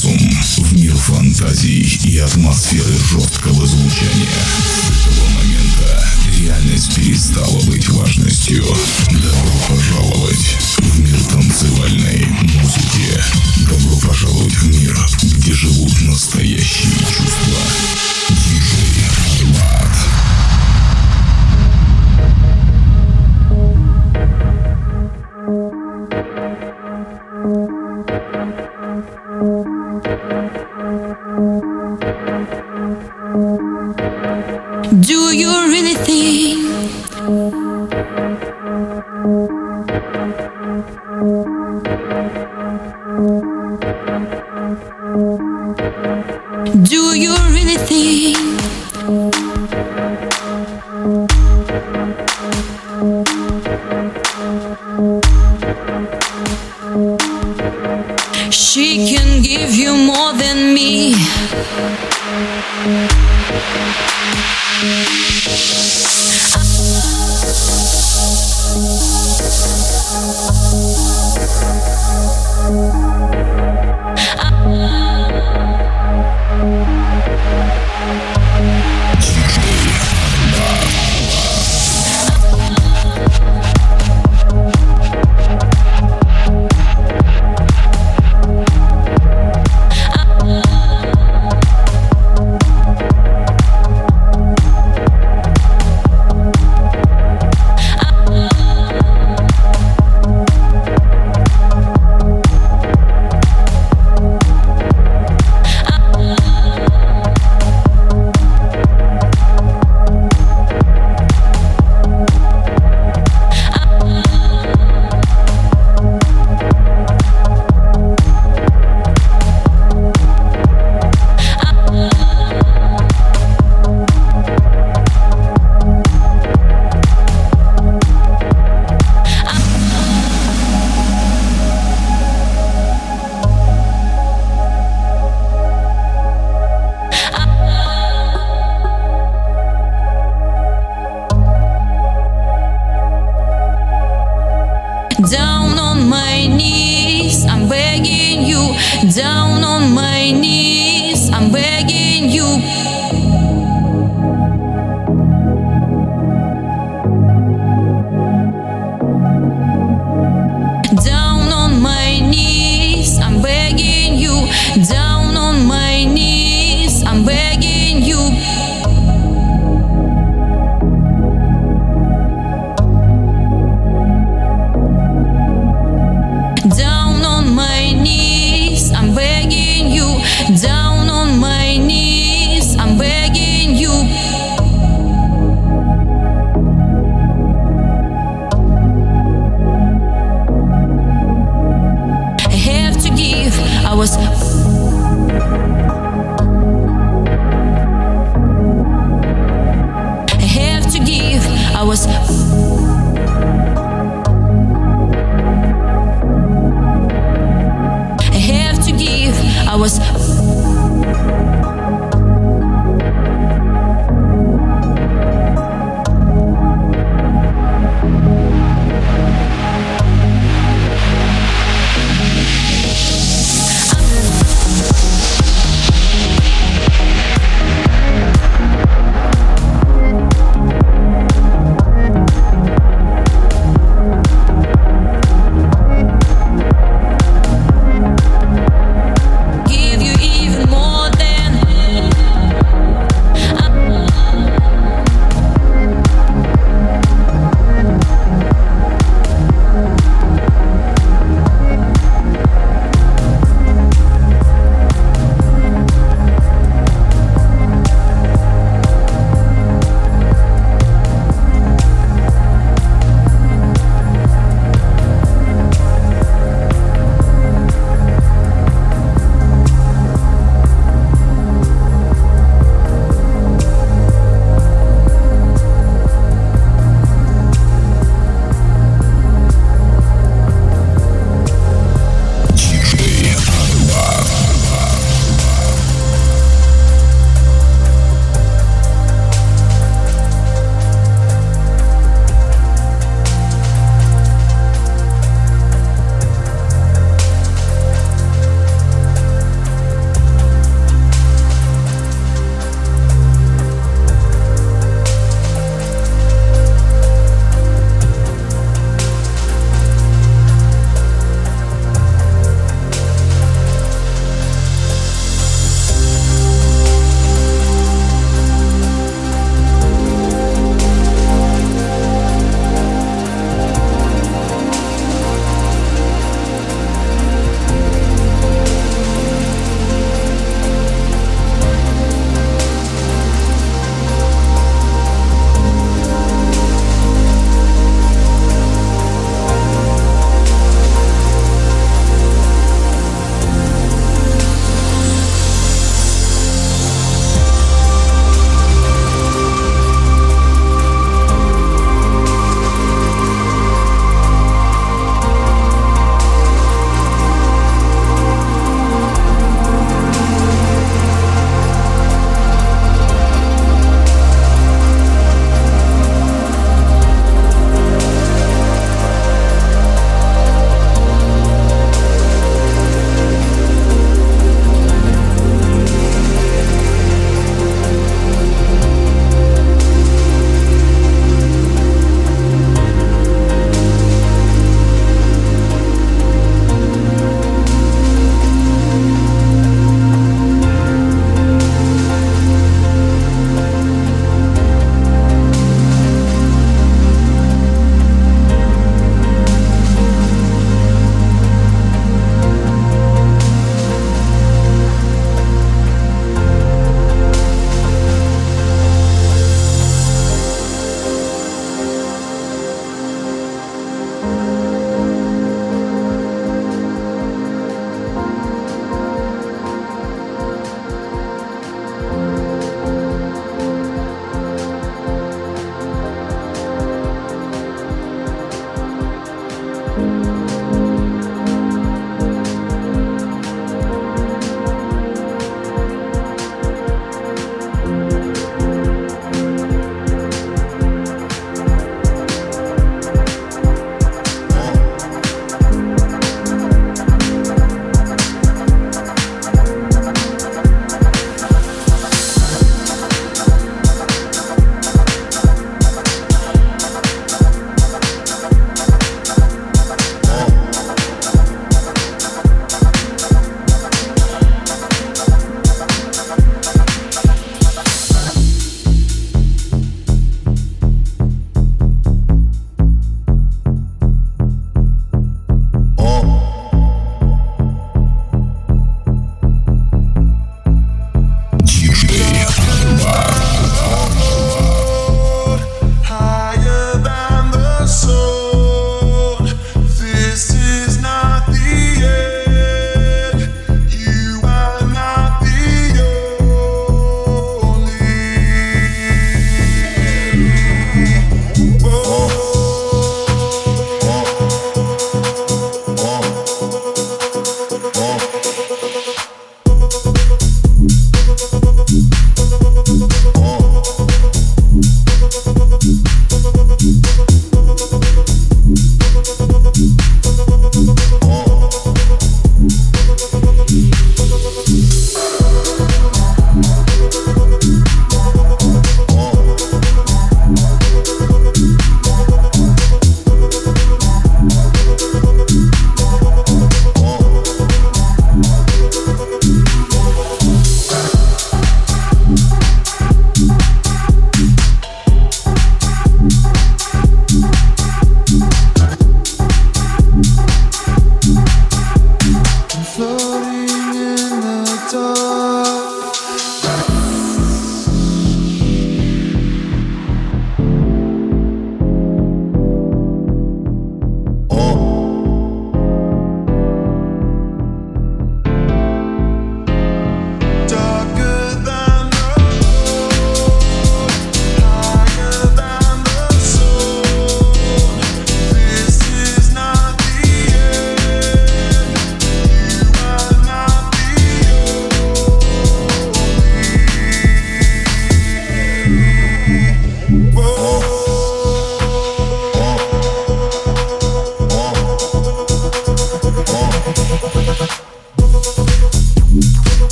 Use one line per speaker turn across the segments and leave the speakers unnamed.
разум в мир фантазий и атмосферы жесткого звучания. С этого момента реальность перестала быть важностью. Добро пожаловать в мир танцевальной музыки. Добро пожаловать в мир, где живут настоящие чувства. Диджей Влад.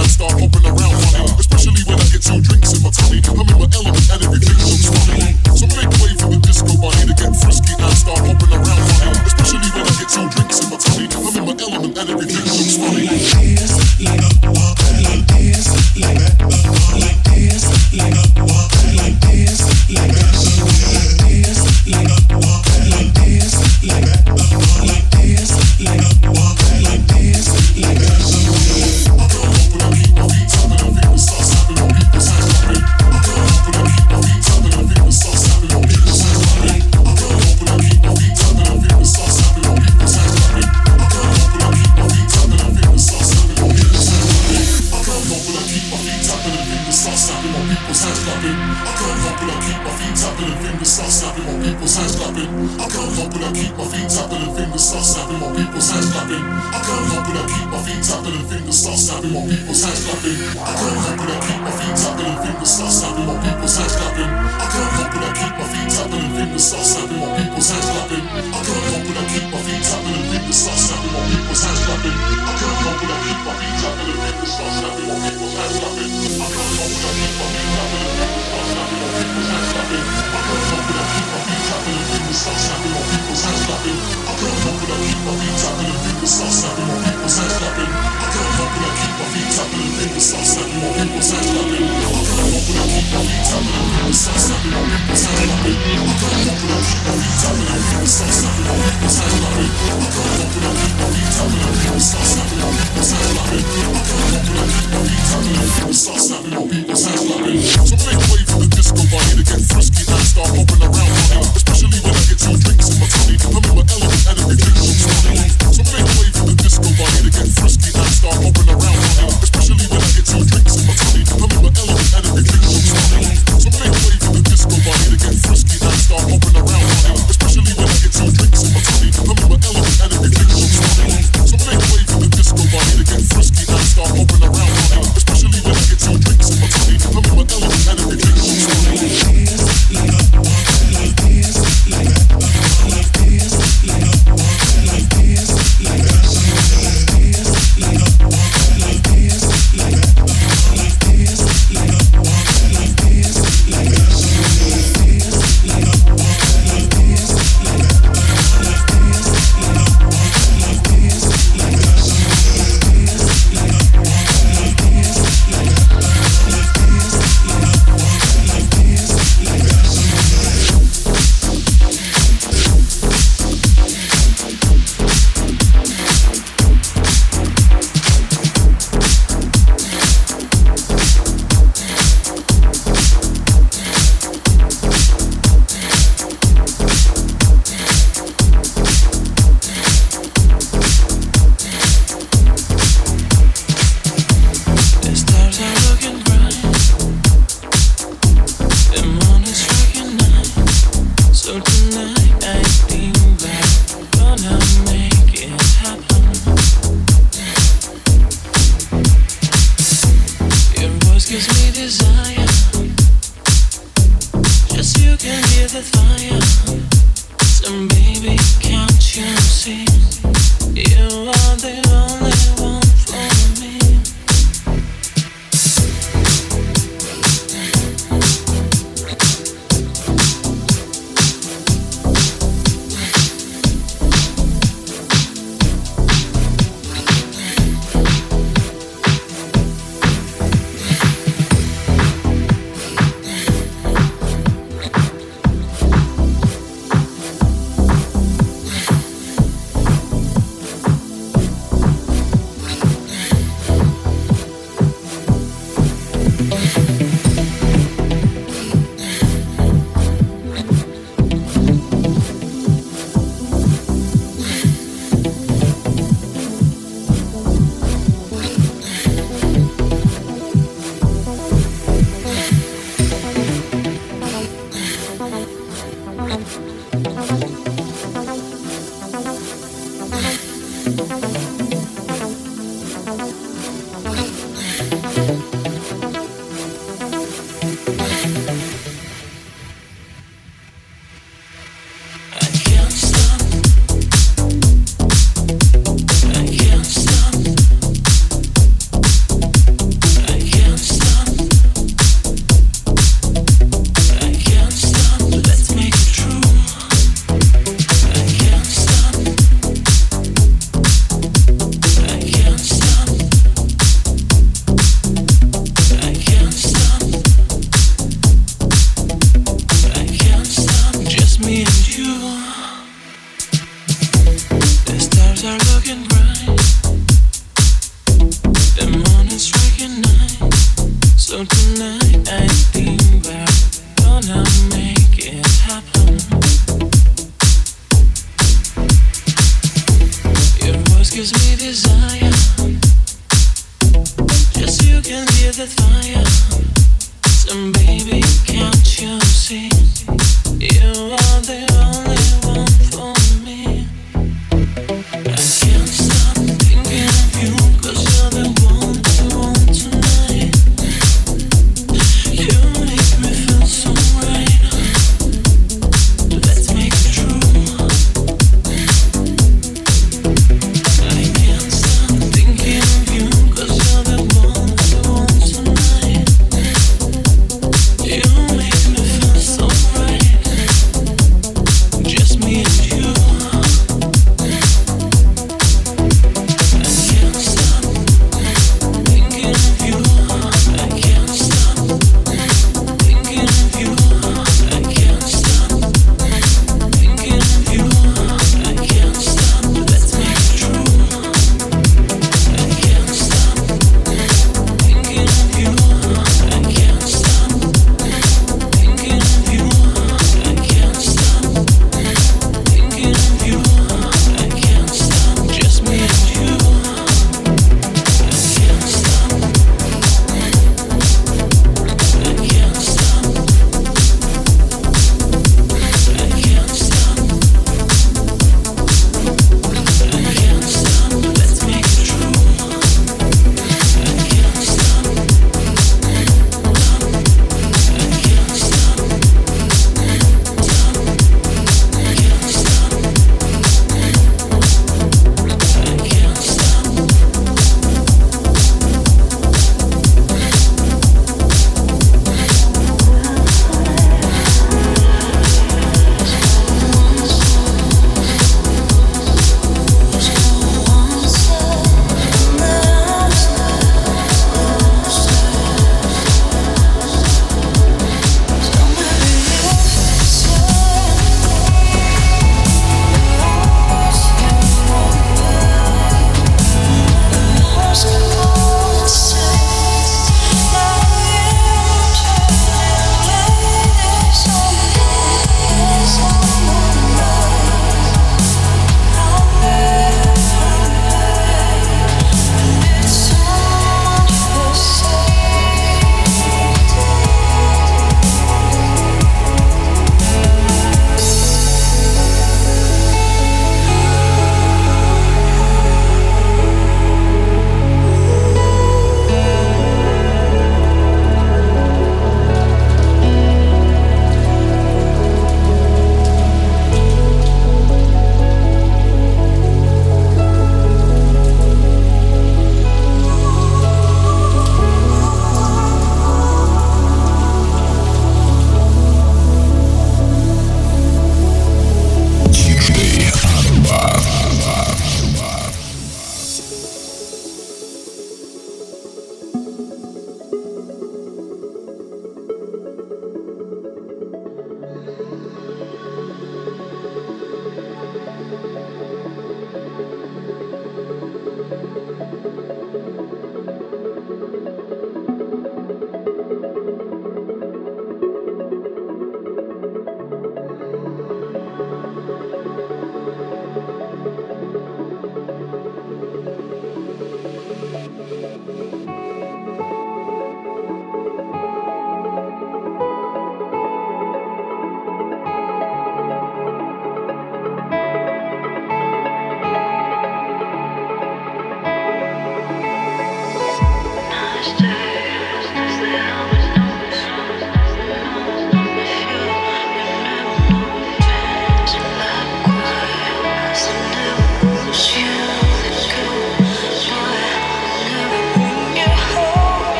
non-stop, open the fingers start snapping while people's hands clapping. I can't help it, I keep my feet tapping and fingers start snapping while people's hands clapping. I can't help it, I keep my feet tapping and fingers start snapping while people's hands clapping. I can't help it, I keep my feet tapping and fingers start snapping while people's hands clapping. I can't help it, I keep my feet tapping and fingers start snapping while people's hands clapping. I can't help it, I keep my feet tapping and fingers start snapping while people's hands clapping. Fingers start snapping while people's hands clapping. I can't help it, I keep my feet tapping and fingers start snapping while people's hands clapping. I can't help it, I keep my feet tapping and fingers start snapping while people's hands clapping. I can't help it, I keep my feet tapping and fingers start snapping while people's hands clapping. I can't help it, I keep my feet tapping and fingers start snapping while people's hands clapping. I can't help it, I keep my feet tapping and fingers start snapping while people's hands clapping. I can't help it, I keep my feet tapping and fingers start snapping while people's hands clapping. So make way for the disco body to get frisky and start hopping around. Especially when get two drinks in my tummy. I'm in my element and looks funny. So make way for the disco